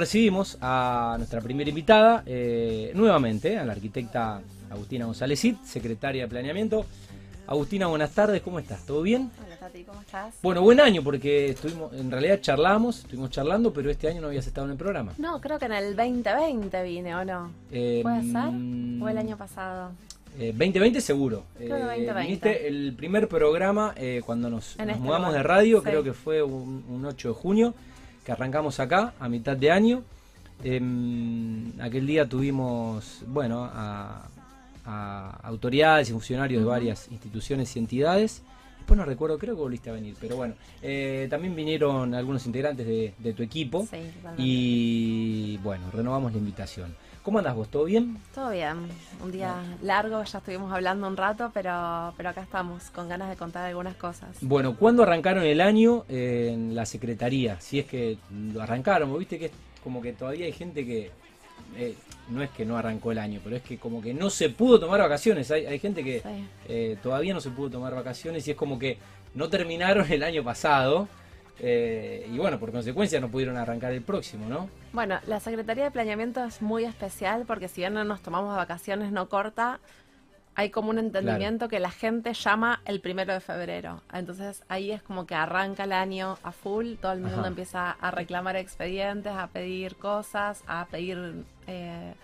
Recibimos a nuestra primera invitada, eh, nuevamente, a la arquitecta Agustina González Cid, secretaria de Planeamiento. Agustina, buenas tardes, ¿cómo estás? ¿Todo bien? Hola Tati, ¿cómo estás? Bueno, buen año porque estuvimos, en realidad charlamos, estuvimos charlando, pero este año no habías estado en el programa. No, creo que en el 2020 vine, ¿o no? Eh, ¿Puede ser? ¿O el año pasado? eh, 2020 seguro. Creo que Eh, 2020. viniste el primer programa eh, cuando nos, este mudamos de radio, sí. creo que fue un, un 8 de junio, que arrancamos acá a mitad de año. Em, aquel día tuvimos, bueno, a, a autoridades y funcionarios de varias instituciones y entidades. Después no recuerdo, creo que volviste a venir, pero bueno, eh, también vinieron algunos integrantes de, de tu equipo Sí, y bueno, renovamos la invitación. ¿Cómo andas vos? ¿Todo bien? Todo bien, un día largo, ya estuvimos hablando un rato, pero, pero acá estamos, con ganas de contar algunas cosas. Bueno, ¿cuándo arrancaron el año en la secretaría? Si es que lo arrancaron, viste que es como que todavía hay gente que eh, no es que no arrancó el año, pero es que como que no se pudo tomar vacaciones. Hay, hay gente que Sí. eh, todavía no se pudo tomar vacaciones y es como que no terminaron el año pasado eh, y bueno, por consecuencia no pudieron arrancar el próximo, ¿no? Bueno, la Secretaría de Planeamiento es muy especial porque si bien no nos tomamos vacaciones no corta, hay como un entendimiento que la gente llama el primero de febrero. Entonces ahí es como que arranca el año a full, todo el mundo Ajá. empieza a reclamar expedientes, a pedir cosas, a pedir eh,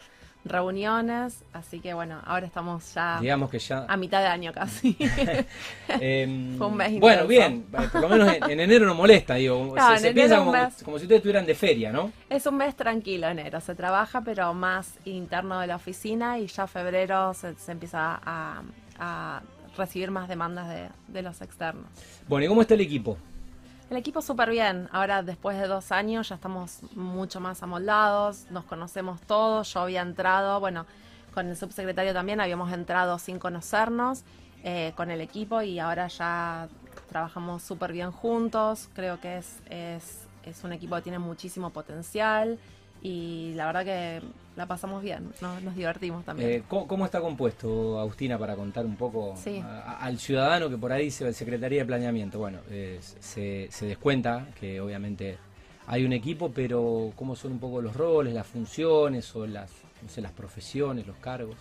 reuniones. Así que bueno, ahora estamos ya Digamos que ya... a mitad de año casi. Em, Fue un mes bueno, bien, por lo menos en, en enero no molesta, digo. No, se se piensa como, mes. como si ustedes estuvieran de feria, ¿no? Es un mes tranquilo enero, se trabaja pero más interno de la oficina y ya febrero se, se empieza a, a recibir más demandas de, de los externos. Bueno, ¿y cómo está el equipo? El equipo súper bien, ahora después de dos años ya estamos mucho más amoldados, nos conocemos todos, yo había entrado, bueno, con el subsecretario también habíamos entrado sin conocernos eh, con el equipo y ahora ya trabajamos súper bien juntos, creo que es, es, es un equipo que tiene muchísimo potencial y la verdad que la pasamos bien, ¿no? nos divertimos también. Eh, ¿cómo, cómo está compuesto, Agustina, para contar un poco Sí. a- a- al ciudadano que por ahí dice Secretaría de Planeamiento? Bueno, eh, se, se descuenta que obviamente hay un equipo, pero ¿cómo son un poco los roles, las funciones o las, no sé, las profesiones, los cargos?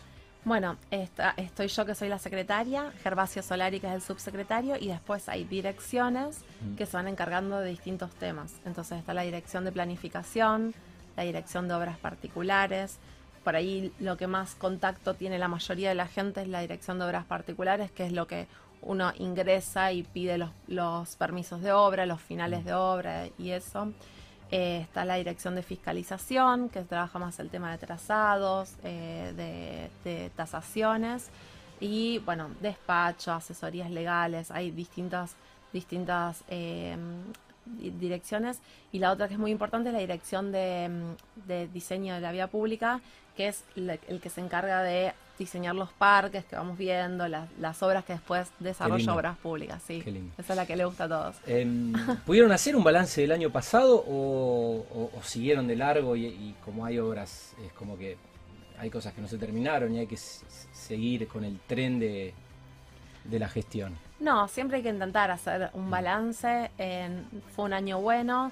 Bueno, esta- estoy yo que soy la secretaria, Gervasio Solari que es el subsecretario y después hay direcciones Mm. que se van encargando de distintos temas. Entonces está la dirección de planificación, la dirección de obras particulares. Por ahí lo que más contacto tiene la mayoría de la gente es la dirección de obras particulares, que es lo que uno ingresa y pide los, permisos de obra, los finales de obra y eso. Eh, está la dirección de fiscalización, que trabaja más el tema de trazados, eh, de, tasaciones y, bueno, despacho, asesorías legales, hay distintas, distintas eh, direcciones. Y la otra que es muy importante es la dirección de, mm, de diseño de la vía pública, que es el que se encarga de diseñar los parques que vamos viendo, las, las obras que después desarrolla obras públicas, sí. Qué lindo. Esa es la que le gusta a todos. Em, ¿Pudieron hacer un balance del año pasado o, o- o siguieron de largo y, y como hay obras, es como que hay cosas que no se terminaron y hay que seguir con el tren de, de la gestión? No, siempre hay que intentar hacer un balance. En- fue un año bueno,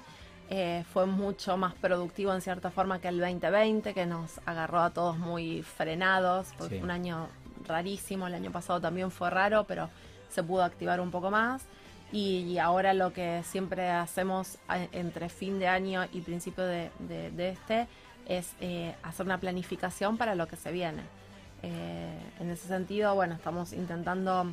eh, fue mucho más productivo en cierta forma que el 2020, que nos agarró a todos muy frenados, porque Sí. fue un año rarísimo. El año pasado también fue raro, pero se pudo activar un poco más. Y, y ahora lo que siempre hacemos a- entre fin de año y principio de, de- de este es eh, hacer una planificación para lo que se viene. Eh, en ese sentido, bueno, estamos intentando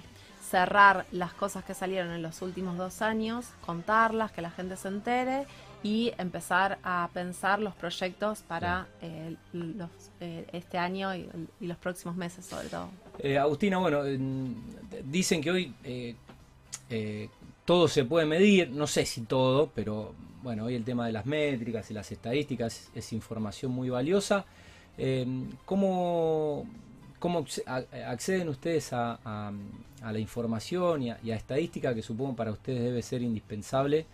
cerrar las cosas que salieron en los últimos dos años, contarlas, que la gente se entere y empezar a pensar los proyectos para eh, los, eh, este año y, y los próximos meses sobre todo. Eh, Agustina, bueno, en- dicen que hoy todo se puede medir, no sé si todo, pero bueno, hoy el tema de las métricas y las estadísticas es información muy valiosa. ¿Cómo, cómo a- acceden ustedes a, a- a la información y a, y a estadística que supongo para ustedes debe ser indispensable?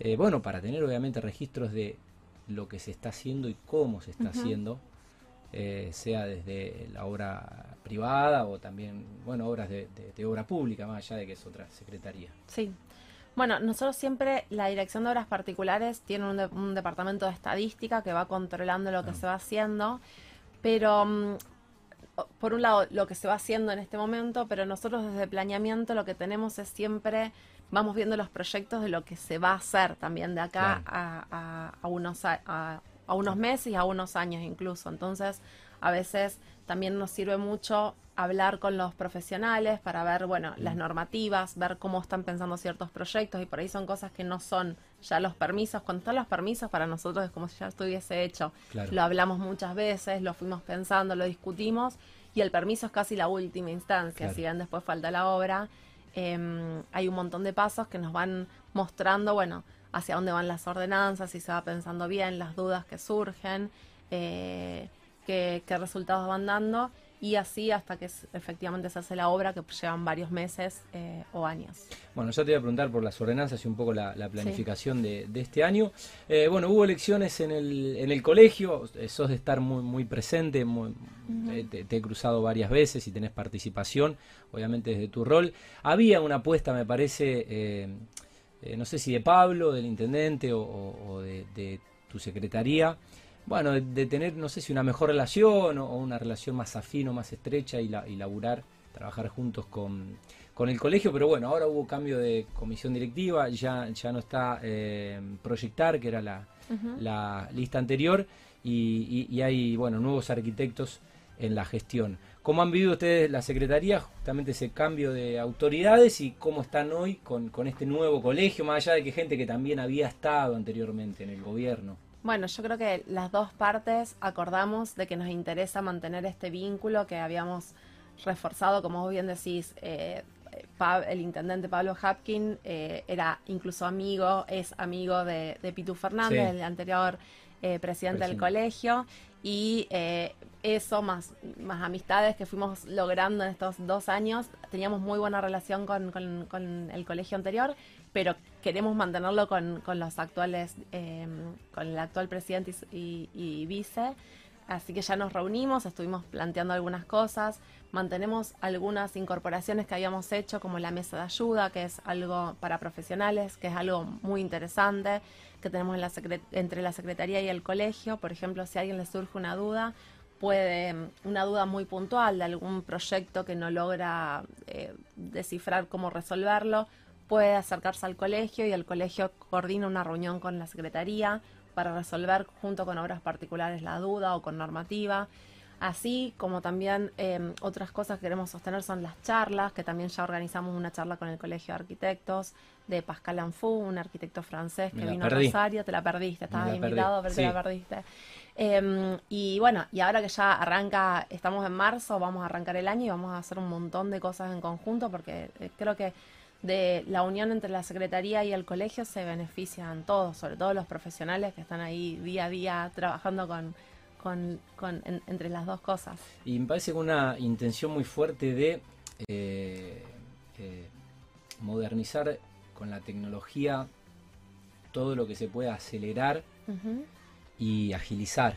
eh, bueno, para tener obviamente registros de lo que se está haciendo y cómo se está haciendo eh, sea desde la obra privada o también, bueno, obras de, de- de obra pública, más allá de que es otra secretaría. Sí. Bueno, nosotros siempre, la Dirección de Obras Particulares tiene un, departamento de estadística que va controlando lo que ah. se va haciendo, pero mm, por un lado lo que se va haciendo en este momento, pero nosotros desde planeamiento lo que tenemos es siempre, vamos viendo los proyectos de lo que se va a hacer también de acá a, unos, a, unos meses y a unos años incluso. Entonces, a veces también nos sirve mucho hablar con los profesionales para ver, bueno, las normativas, ver cómo están pensando ciertos proyectos y por ahí son cosas que no son ya los permisos. Cuando están los permisos para nosotros es como si ya estuviese hecho. Lo hablamos muchas veces, lo fuimos pensando, lo discutimos y el permiso es casi la última instancia. Si bien después falta la obra, em, hay un montón de pasos que nos van mostrando, bueno, hacia dónde van las ordenanzas, si se va pensando bien, las dudas que surgen, eh, qué resultados van dando y así hasta que efectivamente se hace la obra que llevan varios meses eh, o años. Bueno, ya te voy a preguntar por las ordenanzas y un poco la, planificación de, este año. Eh, bueno, hubo elecciones en el, en el colegio, eh, sos de estar muy, muy presente, te, he cruzado varias veces y tenés participación, obviamente desde tu rol. Había una apuesta, me parece, no sé si de Pablo, del intendente o, de, de tu secretaría bueno, de, tener, no sé si una mejor relación o, una relación más afín o más estrecha y, la, y laburar, trabajar juntos con, el colegio, pero bueno, ahora hubo cambio de comisión directiva, ya, ya no está eh, Proyectar, que era la, la lista anterior, y, y, hay, bueno, nuevos arquitectos en la gestión. ¿Cómo han vivido ustedes la Secretaría, justamente ese cambio de autoridades y cómo están hoy con, con este nuevo colegio, más allá de que gente que también había estado anteriormente en el gobierno? Bueno, yo creo que las dos partes acordamos de que nos interesa mantener este vínculo que habíamos reforzado, como vos bien decís, eh, el intendente Pablo Hapkin eh, era incluso amigo, es amigo de, Pitu Fernández, el anterior eh, presidente del colegio, y eso más, más amistades que fuimos logrando en estos dos años, teníamos muy buena relación con, con el colegio anterior pero queremos mantenerlo con, con los actuales, em, con el actual presidente y, vice. Así que ya nos reunimos, estuvimos planteando algunas cosas, mantenemos algunas incorporaciones que habíamos hecho, como la mesa de ayuda, que es algo para profesionales, que es algo muy interesante, que tenemos en la entre la Secretaría y el colegio. Por ejemplo, si a alguien le surge una duda, puede, una duda muy puntual de algún proyecto que no logra eh, descifrar cómo resolverlo, puede acercarse al colegio y el colegio coordina una reunión con la secretaría para resolver junto con obras particulares la duda o con normativa. Así como también em, otras cosas que queremos sostener son las charlas, que también ya organizamos una charla con el Colegio de Arquitectos de Pascal Anfou, un arquitecto francés que vino a Rosario, te la perdiste, estabas invitado, pero te la perdiste. Em, y bueno, y ahora que ya arranca, estamos en marzo, vamos a arrancar el año y vamos a hacer un montón de cosas en conjunto porque eh, creo que de la unión entre la Secretaría y el colegio se benefician todos, sobre todo los profesionales que están ahí día a día trabajando con, con, entre las dos cosas. Y me parece una intención muy fuerte de eh, eh, modernizar con la tecnología todo lo que se pueda acelerar y agilizar.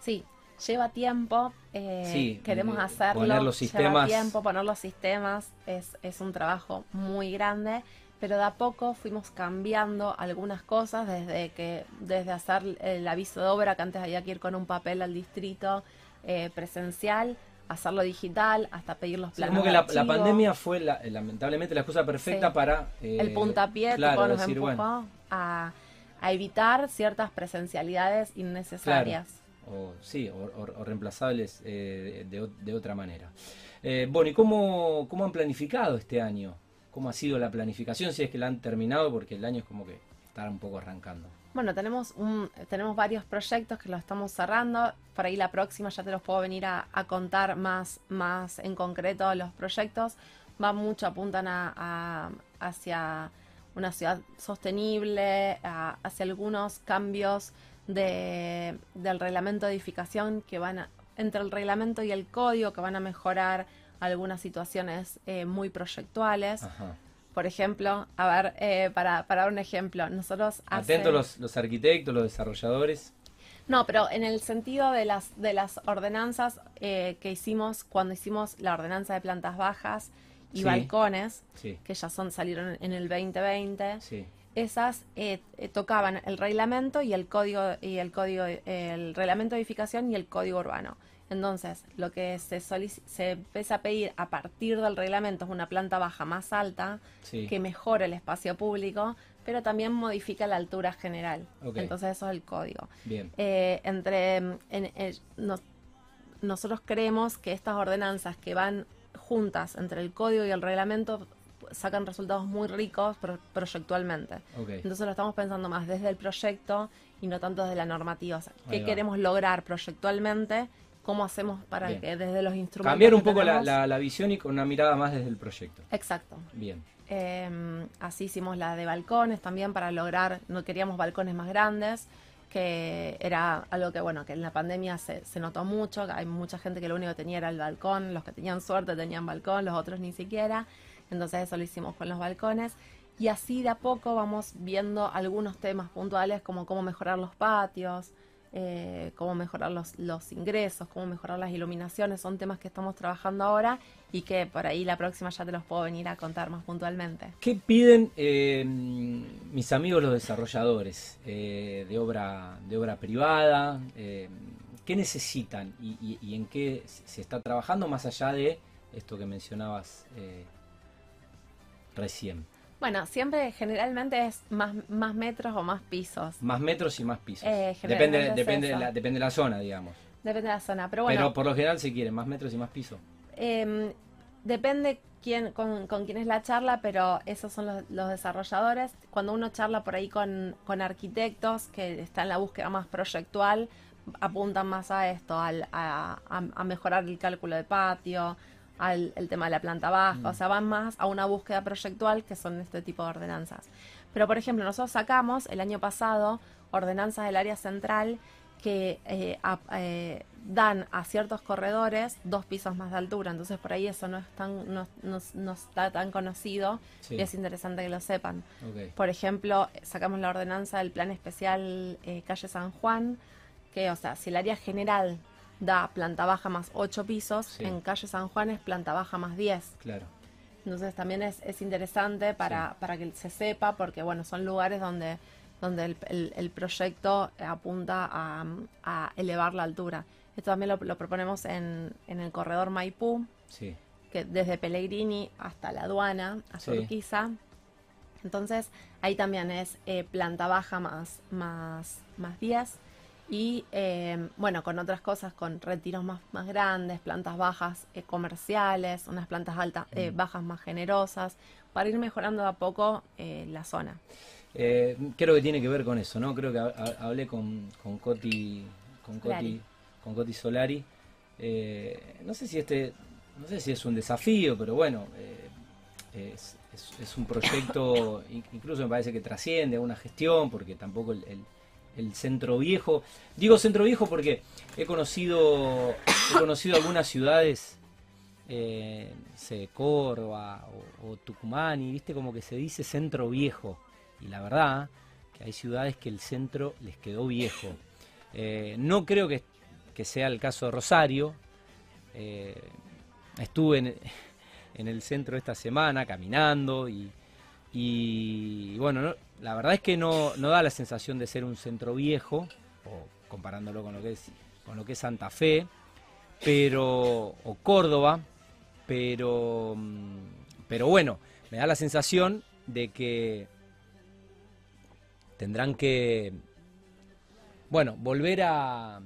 Sí, lleva tiempo, eh, queremos hacerlo, poner los sistemas. lleva tiempo, poner los sistemas, es, es un trabajo muy grande, pero de a poco fuimos cambiando algunas cosas, desde que desde hacer el aviso de obra, que antes había que ir con un papel al distrito eh, presencial, hacerlo digital, hasta pedir los planos. como que la, pandemia fue lamentablemente la excusa perfecta para... Eh, el puntapié claro, nos empujó a, a, evitar ciertas presencialidades innecesarias o sí, o, reemplazables eh, de, otra manera. Eh, bueno, ¿y cómo, cómo han planificado este año? ¿Cómo ha sido la planificación? Si es que la han terminado, porque el año es como que está un poco arrancando. Bueno, tenemos, un, tenemos varios proyectos que los estamos cerrando. Por ahí la próxima ya te los puedo venir a, contar más, más en concreto los proyectos. Va mucho, apuntan a, hacia una ciudad sostenible, hacia algunos cambios de, del reglamento de edificación que van a, entre el reglamento y el código que van a mejorar algunas situaciones eh, muy proyectuales. Por ejemplo, a ver, eh, para, para, dar un ejemplo, nosotros... Atentos los, los arquitectos, los desarrolladores. No, pero en el sentido de las, de las ordenanzas eh, que hicimos cuando hicimos la ordenanza de plantas bajas y balcones, que ya son salieron en el 2020. Esas eh, eh, tocaban el reglamento y el código y el código el reglamento de edificación y el código urbano. Entonces, lo que se, se empieza a pedir a partir del reglamento es una planta baja más alta que mejore el espacio público, pero también modifica la altura general. Entonces, eso es el código. Bien. Eh, entre nosotros creemos que estas ordenanzas que van juntas entre el código y el reglamento sacan resultados muy ricos proyectualmente. Entonces lo estamos pensando más desde el proyecto y no tanto desde la normativa. ¿Qué queremos lograr proyectualmente? ¿Cómo hacemos para que desde los instrumentos... Cambiar un poco la, visión y con una mirada más desde el proyecto. Exacto. Bien. Em, así hicimos la de balcones también para lograr, no queríamos balcones más grandes, que era algo que, bueno, que en la pandemia se, se notó mucho, hay mucha gente que lo único que tenía era el balcón, los que tenían suerte tenían balcón, los otros ni siquiera. Entonces eso lo hicimos con los balcones. Y así de a poco vamos viendo algunos temas puntuales como cómo mejorar los patios, eh, cómo mejorar los, ingresos, cómo mejorar las iluminaciones. Son temas que estamos trabajando ahora y que por ahí la próxima ya te los puedo venir a contar más puntualmente. ¿Qué piden eh, mis amigos los desarrolladores eh, de, obra, de obra privada? ¿Qué necesitan y, en qué se está trabajando más allá de esto que mencionabas? Recién? Bueno, siempre generalmente es más, más metros o más pisos. Más metros y más pisos. Eh, depende, depende, de la, depende de la zona, digamos. Depende de la zona, pero bueno. Pero por lo general se quiere más metros y más pisos. Em, depende quién, con, con, quién es la charla, pero esos son los, desarrolladores. Cuando uno charla por ahí con, con, arquitectos que están en la búsqueda más proyectual, apuntan más a esto, al, a, a mejorar el cálculo de patio, al el tema de la planta baja, o mm. sea, van más a una búsqueda proyectual que son este tipo de ordenanzas. Pero, por ejemplo, nosotros sacamos el año pasado ordenanzas del área central que eh, eh, dan a ciertos corredores dos pisos más de altura, entonces por ahí eso no, es tan, no, no, está tan conocido y es interesante que lo sepan. Por ejemplo, sacamos la ordenanza del plan especial eh, calle San Juan, que, o sea, si el área general da planta baja más 8 pisos, en calle San Juan es planta baja más 10. Claro. Entonces también es, es interesante para, para que se sepa, porque bueno, son lugares donde, donde el, el, proyecto apunta a, a, elevar la altura. Esto también lo, lo proponemos en, en, el corredor Maipú, sí. que desde Pellegrini hasta la aduana, a Surquiza. Entonces ahí también es eh, planta baja más, más, más 10 y eh, bueno, con otras cosas, con retiros más, más grandes, plantas bajas eh, comerciales, unas plantas altas, eh, mm. bajas más generosas, para ir mejorando a poco la zona. creo que tiene que ver con eso, ¿no? Creo que hablé con, con Coti, con Coti, con Coti Solari. no sé si este, no sé si es un desafío, pero bueno, es, es, un proyecto, incluso me parece que trasciende a una gestión, porque tampoco el el centro viejo. Digo centro viejo porque he conocido, he conocido algunas ciudades, eh, sé, Córdoba o, Tucumán, y viste como que se dice centro viejo. Y la verdad que hay ciudades que el centro les quedó viejo. Eh, no creo que, sea el caso de Rosario. Eh, estuve en, en, el centro esta semana caminando y, y bueno, no, la verdad es que no, no da la sensación de ser un centro viejo, o comparándolo con lo que es, con lo que es Santa Fe, pero, o Córdoba, pero, mm, pero bueno, me da la sensación de que tendrán que, bueno, volver a,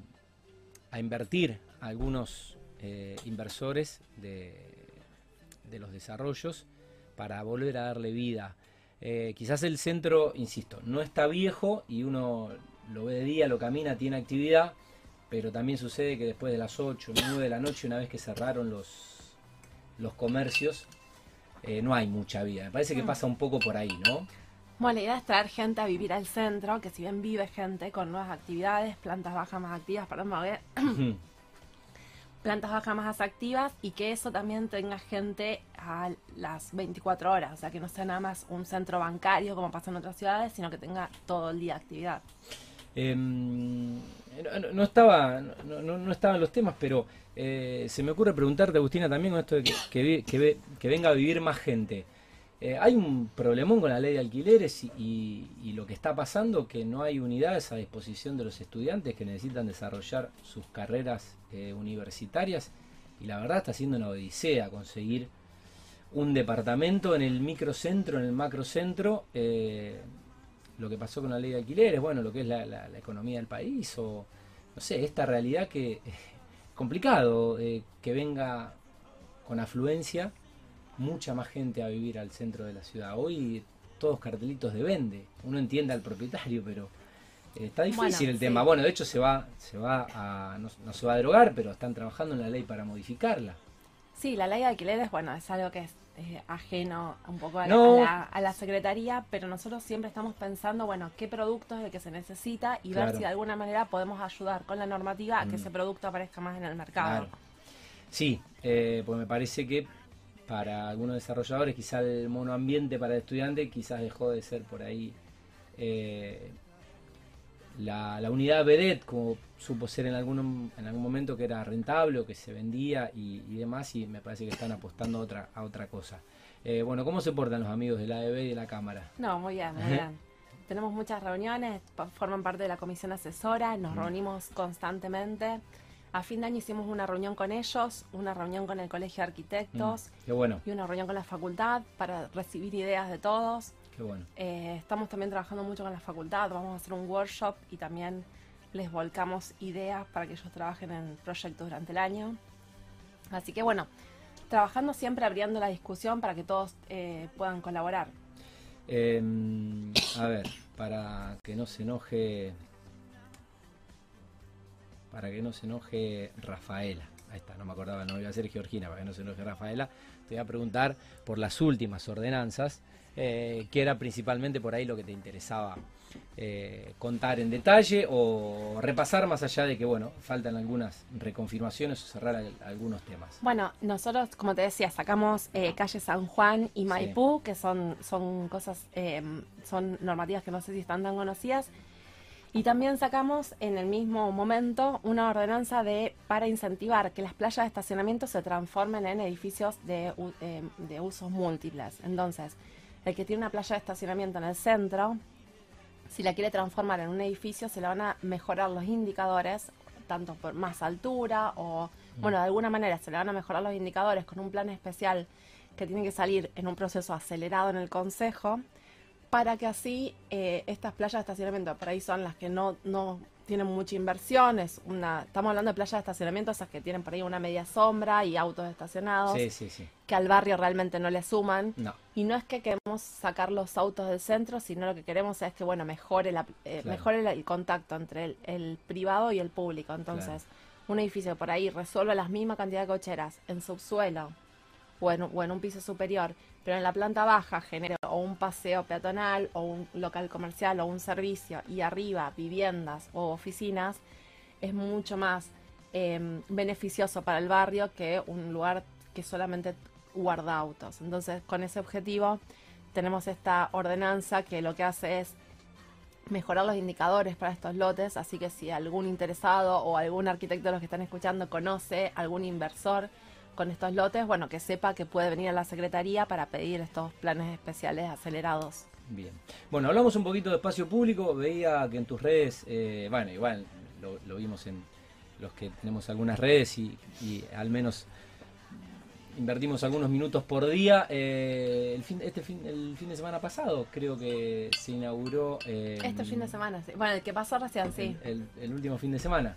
invertir algunos eh, inversores de, de los desarrollos para volver a darle vida eh, quizás el centro, insisto, no está viejo y uno lo ve de día, lo camina, tiene actividad, pero también sucede que después de las 8 o 9 de la noche, una vez que cerraron los, los comercios, eh, no hay mucha vida. Me parece que mm. pasa un poco por ahí, ¿no? Bueno, la idea es traer gente a vivir al centro, que si bien vive gente con nuevas actividades, plantas bajas más activas, para mover plantas bajas más activas y que eso también tenga gente a las 24 horas, o sea, que no sea nada más un centro bancario como pasa en otras ciudades, sino que tenga todo el día actividad. Em, no, estaba, no, no, estaban los temas, pero eh, se me ocurre preguntarte, Agustina, también con esto de que, que, que, venga a vivir más gente. Eh, hay un problemón con la ley de alquileres y, lo que está pasando, que no hay unidades a disposición de los estudiantes que necesitan desarrollar sus carreras eh, universitarias y la verdad está siendo una odisea conseguir un departamento en el microcentro, en el macrocentro. Eh, lo que pasó con la ley de alquileres, bueno, lo que es la, economía del país, o no sé, esta realidad que es complicado que venga con afluencia mucha más gente a vivir al centro de la ciudad. Hoy todos cartelitos de vende, uno entiende al propietario, pero eh, está difícil el tema. Bueno, de hecho se va, se va a, no, no, se va a derogar, pero están trabajando en la ley para modificarla. Sí, la ley de alquileres, bueno, es algo que es eh, ajeno un poco a la, a, la, secretaría, pero nosotros siempre estamos pensando, bueno, qué producto es el que se necesita y ver si de alguna manera podemos ayudar con la normativa a que mm. ese producto aparezca más en el mercado. Sí, eh, pues me parece que para algunos desarrolladores quizá el monoambiente para el estudiante quizás dejó de ser por ahí eh, la, unidad vedet como supo ser en algún, en algún momento que era rentable o que se vendía y, demás y me parece que están apostando a otra, a otra cosa. Eh, bueno, ¿cómo se portan los amigos de la AEB y de la Cámara? No, muy bien, muy bien. Tenemos muchas reuniones, forman parte de la comisión asesora, nos reunimos constantemente. A fin de año hicimos una reunión con ellos, una reunión con el Colegio de Arquitectos qué bueno. y una reunión con la facultad para recibir ideas de todos. Qué bueno. Eh, estamos también trabajando mucho con la facultad, vamos a hacer un workshop y también les volcamos ideas para que ellos trabajen en proyectos durante el año. Así que bueno, trabajando siempre abriendo la discusión para que todos eh, puedan colaborar. Em, a ver, para que no se enoje, para que no se enoje Rafaela. Ahí está, no me acordaba, no iba a ser Georgina, para que no se enoje Rafaela. Te voy a preguntar por las últimas ordenanzas, eh, que era principalmente por ahí lo que te interesaba eh, contar en detalle o repasar más allá de que, bueno, faltan algunas reconfirmaciones o cerrar algunos temas. Bueno, nosotros, como te decía, sacamos eh, calle San Juan y Maipú, que son, son cosas, eh, son normativas que no sé si están tan conocidas. Y también sacamos en el mismo momento una ordenanza de para incentivar que las playas de estacionamiento se transformen en edificios de, de usos múltiples. Entonces, el que tiene una playa de estacionamiento en el centro si la quiere transformar en un edificio, se le van a mejorar los indicadores, tanto por más altura o, mm. bueno, de alguna manera se le van a mejorar los indicadores con un plan especial que tiene que salir en un proceso acelerado en el Consejo, para que así eh, estas playas de estacionamiento, por ahí son las que no, no tienen mucha inversión, es una, estamos hablando de playas de estacionamiento, esas que tienen por ahí una media sombra y autos estacionados, que al barrio realmente no le suman. Y no es que queremos sacar los autos del centro, sino lo que queremos es que, bueno, mejore, la, eh, mejore el, contacto entre el, privado y el público. Entonces, un edificio por ahí resuelve la misma cantidad de cocheras en subsuelo o en, o en un piso superior, pero en la planta baja genera o un paseo peatonal o un local comercial o un servicio y arriba viviendas o oficinas, es mucho más em, beneficioso para el barrio que un lugar que solamente guarda autos. Entonces, con ese objetivo, tenemos esta ordenanza que lo que hace es mejorar los indicadores para estos lotes, así que si algún interesado o algún arquitecto de los que están escuchando conoce algún inversor con estos lotes, bueno, que sepa que puede venir a la Secretaría para pedir estos planes especiales acelerados. Bien. Bueno, hablamos un poquito de espacio público. Veía que en tus redes, eh, bueno, igual lo, vimos en los que tenemos algunas redes y, al menos invertimos algunos minutos por día. Eh, el fin, este fin, el fin de semana pasado creo que se inauguró. este fin de semana, sí. Bueno, el que pasó recién, sí. El, último fin de semana.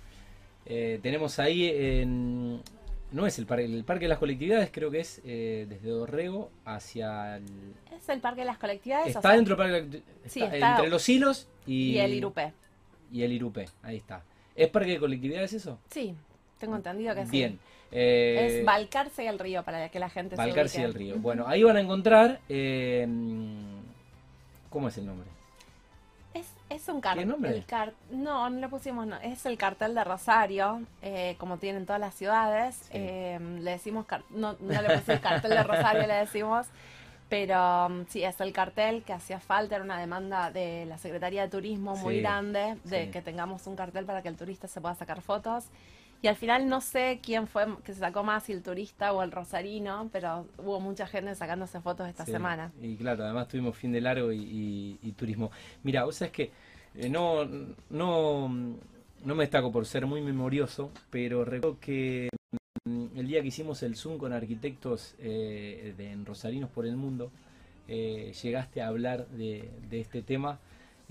Eh, tenemos ahí en, no es el parque, el parque de las colectividades creo que es eh, desde Dorrego hacia el... Es el parque de las colectividades. Está dentro del parque sí, está, entre los hilos y, y el Irupé. Y el Irupé, ahí está. ¿Es parque de colectividades eso? Sí, tengo entendido que sí. Bien. Eh, es Balcarce y el río para que la gente Balcarce se y el río. Bueno, ahí van a encontrar... Eh, ¿Cómo es el nombre? Es un cartel. ¿Qué nombre? no, no le pusimos. No. Es el cartel de Rosario, eh, como tienen todas las ciudades. Eh, le decimos. No, no le pusimos cartel de Rosario, le decimos. Pero um, sí, es el cartel que hacía falta, era una demanda de la Secretaría de Turismo muy Sí, grande, de sí. que tengamos un cartel para que el turista se pueda sacar fotos. Y al final no sé quién fue que se sacó más, si el turista o el rosarino, pero hubo mucha gente sacándose fotos esta Sí, semana. Y claro, además tuvimos fin de largo y, y- y turismo. Mira, vos sabés que eh, no, no, no me destaco por ser muy memorioso, pero recuerdo que mm, el día que hicimos el Zoom con arquitectos eh, de, en Rosarinos por el Mundo, eh, llegaste a hablar de, de este tema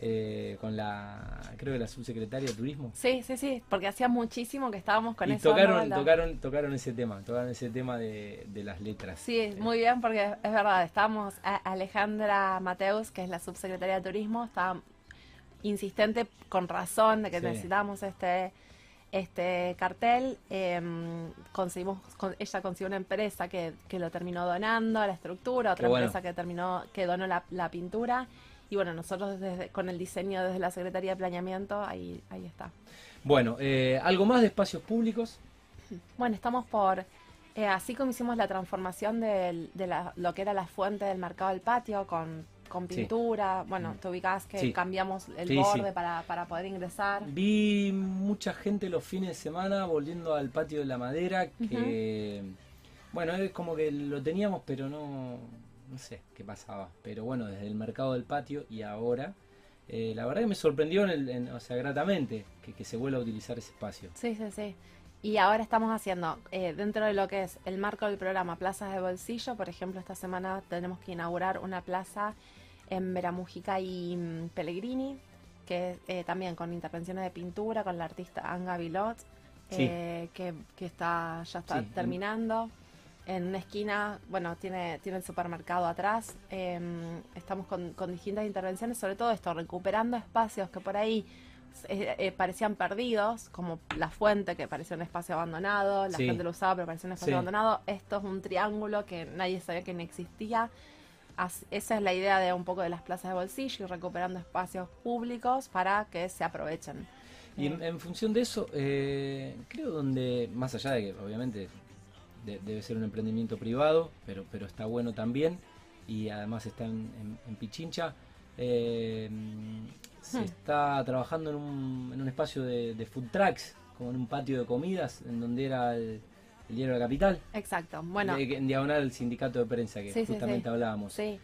eh, con la, creo que la subsecretaria de Turismo. Sí, sí, sí, porque hacía muchísimo que estábamos con y eso. tocaron, tocaron, tocaron ese tema, tocaron ese tema de, de las letras. Sí, muy bien, porque es verdad, estábamos, a- Alejandra Mateus, que es la subsecretaria de Turismo, estaba insistente con razón de que Sí. necesitábamos este este cartel. eh, conseguimos, con- ella consiguió una empresa que, que lo terminó donando, la estructura, otra bueno. empresa que terminó, que donó la, la pintura. Y bueno, nosotros desde, con el diseño desde la Secretaría de Planeamiento, ahí, ahí está. Bueno, eh, algo más de espacios públicos. Bueno, estamos por, eh, así como hicimos la transformación de la- lo que era la fuente del mercado del patio con, con Sí. pintura, bueno, te ubicás que Sí. cambiamos el Sí, borde. Para, para poder ingresar. Vi mucha gente los fines de semana volviendo al patio de la madera que, bueno, es como que lo teníamos, pero no, no sé qué pasaba. Pero bueno, desde el mercado del patio y ahora, eh, la verdad que me sorprendió, en el- en- o sea, gratamente que, que se vuelva a utilizar ese espacio. Sí, sí, sí. Y ahora estamos haciendo, eh, dentro de lo que es el marco del programa Plazas de Bolsillo, por ejemplo, esta semana tenemos que inaugurar una plaza en Veramújica y mm, Pellegrini, que eh, también con intervenciones de pintura, con la artista Anga Vilot, Sí. eh, que, que está ya está Sí, terminando. En una esquina, bueno, tiene, tiene el supermercado atrás. eh, estamos con, con distintas intervenciones, sobre todo esto, recuperando espacios que por ahí eh, eh, parecían perdidos, como la fuente, que parecía un espacio abandonado, la Sí. gente lo usaba, pero parecía un espacio Sí. abandonado. Esto es un triángulo que nadie sabía que no existía. As- esa es la idea de un poco de las plazas de bolsillo y recuperando espacios públicos para que se aprovechen. Y en, en función de eso, eh, creo donde, más allá de que obviamente de- debe ser un emprendimiento privado, pero, pero está bueno también, y además está en, en- en Pichincha, eh, se Hmm. está trabajando en un, en un espacio de, de food trucks, como en un patio de comidas, en donde era el, el diario de la capital, Exacto. Bueno, de- en diagonal el sindicato de prensa que Sí, justamente sí. hablábamos. sí.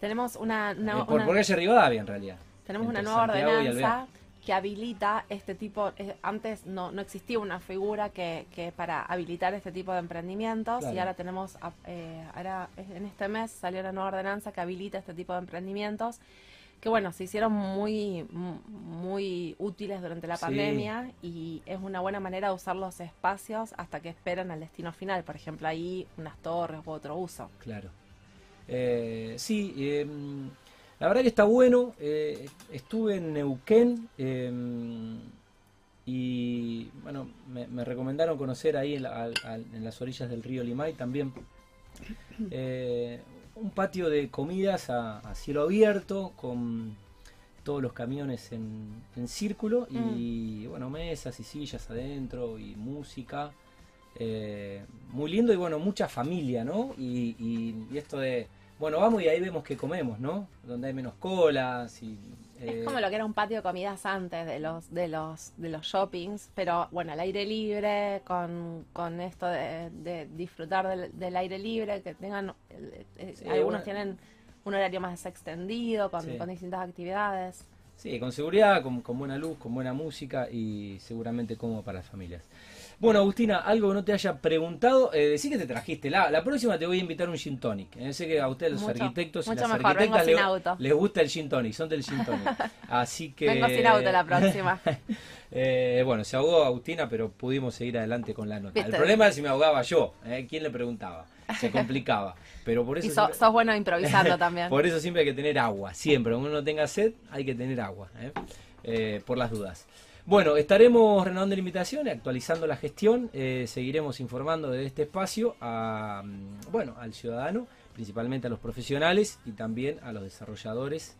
Tenemos una, una- Eh, por, una- por calle Rivadavia en realidad. Tenemos una nueva Santiago ordenanza que habilita este tipo, eh, antes no, no existía una figura que, que para habilitar este tipo de emprendimientos Claro. y ahora tenemos, eh, ahora en este mes salió una nueva ordenanza que habilita este tipo de emprendimientos que bueno, se hicieron muy, mu- muy útiles durante la Sí. pandemia y es una buena manera de usar los espacios hasta que esperan al destino final, por ejemplo ahí unas torres u otro uso. Claro. Eh, sí, eh, la verdad que está bueno. eh, estuve en Neuquén eh, y bueno, me, me recomendaron conocer ahí en, la- al- al- en las orillas del río Limay también eh, un patio de comidas a, a cielo abierto con todos los camiones en, en círculo y bueno, mesas y sillas adentro y música. Eh, muy lindo y bueno, mucha familia, ¿no? Y, y- y esto de, bueno, vamos y ahí vemos que comemos, ¿no? Donde hay menos colas y... eh, Es como lo que era un patio de comidas antes de los de los de los shoppings, pero bueno, al aire libre, con, con esto de, de disfrutar del, del aire libre, que tengan eh, eh, Sí, algunos bueno. tienen un horario más extendido, con, Sí. con distintas actividades. Sí, con seguridad, con, con buena luz, con buena música y seguramente cómodo para las familias. Bueno, Agustina, algo que no te haya preguntado, eh, decí que te trajiste. La, la próxima te voy a invitar un gin tonic. Eh, sé que a ustedes los Mucho, arquitectos y las mejor, arquitectas le- les gusta el gin tonic, son del gin tonic. Así que... Vengo sin auto la próxima. Eh, bueno, se ahogó Agustina, pero pudimos seguir adelante con la nota. ¿Viste? El problema es si me ahogaba yo. ¿eh? ¿Quién le preguntaba? Se complicaba. Pero por eso, Y so- siempre, sos bueno improvisando también. por eso siempre hay que tener agua. Siempre, aunque uno no tenga sed, hay que tener agua. ¿eh? Eh, por las dudas. Bueno, estaremos renovando la invitación, actualizando la gestión. eh, seguiremos informando de este espacio a, mm, bueno, al ciudadano, principalmente a los profesionales y también a los desarrolladores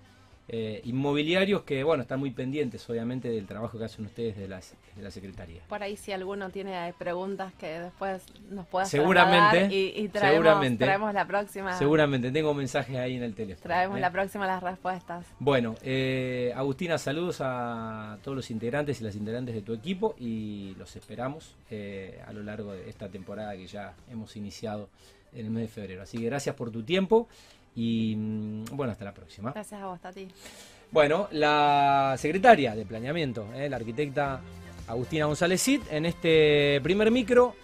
eh, inmobiliarios que, bueno, están muy pendientes, obviamente, del trabajo que hacen ustedes de, las, de la Secretaría. Por ahí, si alguno tiene preguntas que después nos pueda seguramente, y, y traemos, seguramente, traemos la próxima. Seguramente, tengo mensajes ahí en el teléfono. Traemos la próxima las respuestas. Bueno, eh, Agustina, saludos a todos los integrantes y las integrantes de tu equipo y los esperamos eh, a lo largo de esta temporada que ya hemos iniciado en el mes de febrero. Así que gracias por tu tiempo y mm, bueno, hasta la próxima. Gracias a vos, Tati. Bueno, la secretaria de planeamiento, eh, la arquitecta Agustina González Cid, en este primer micro.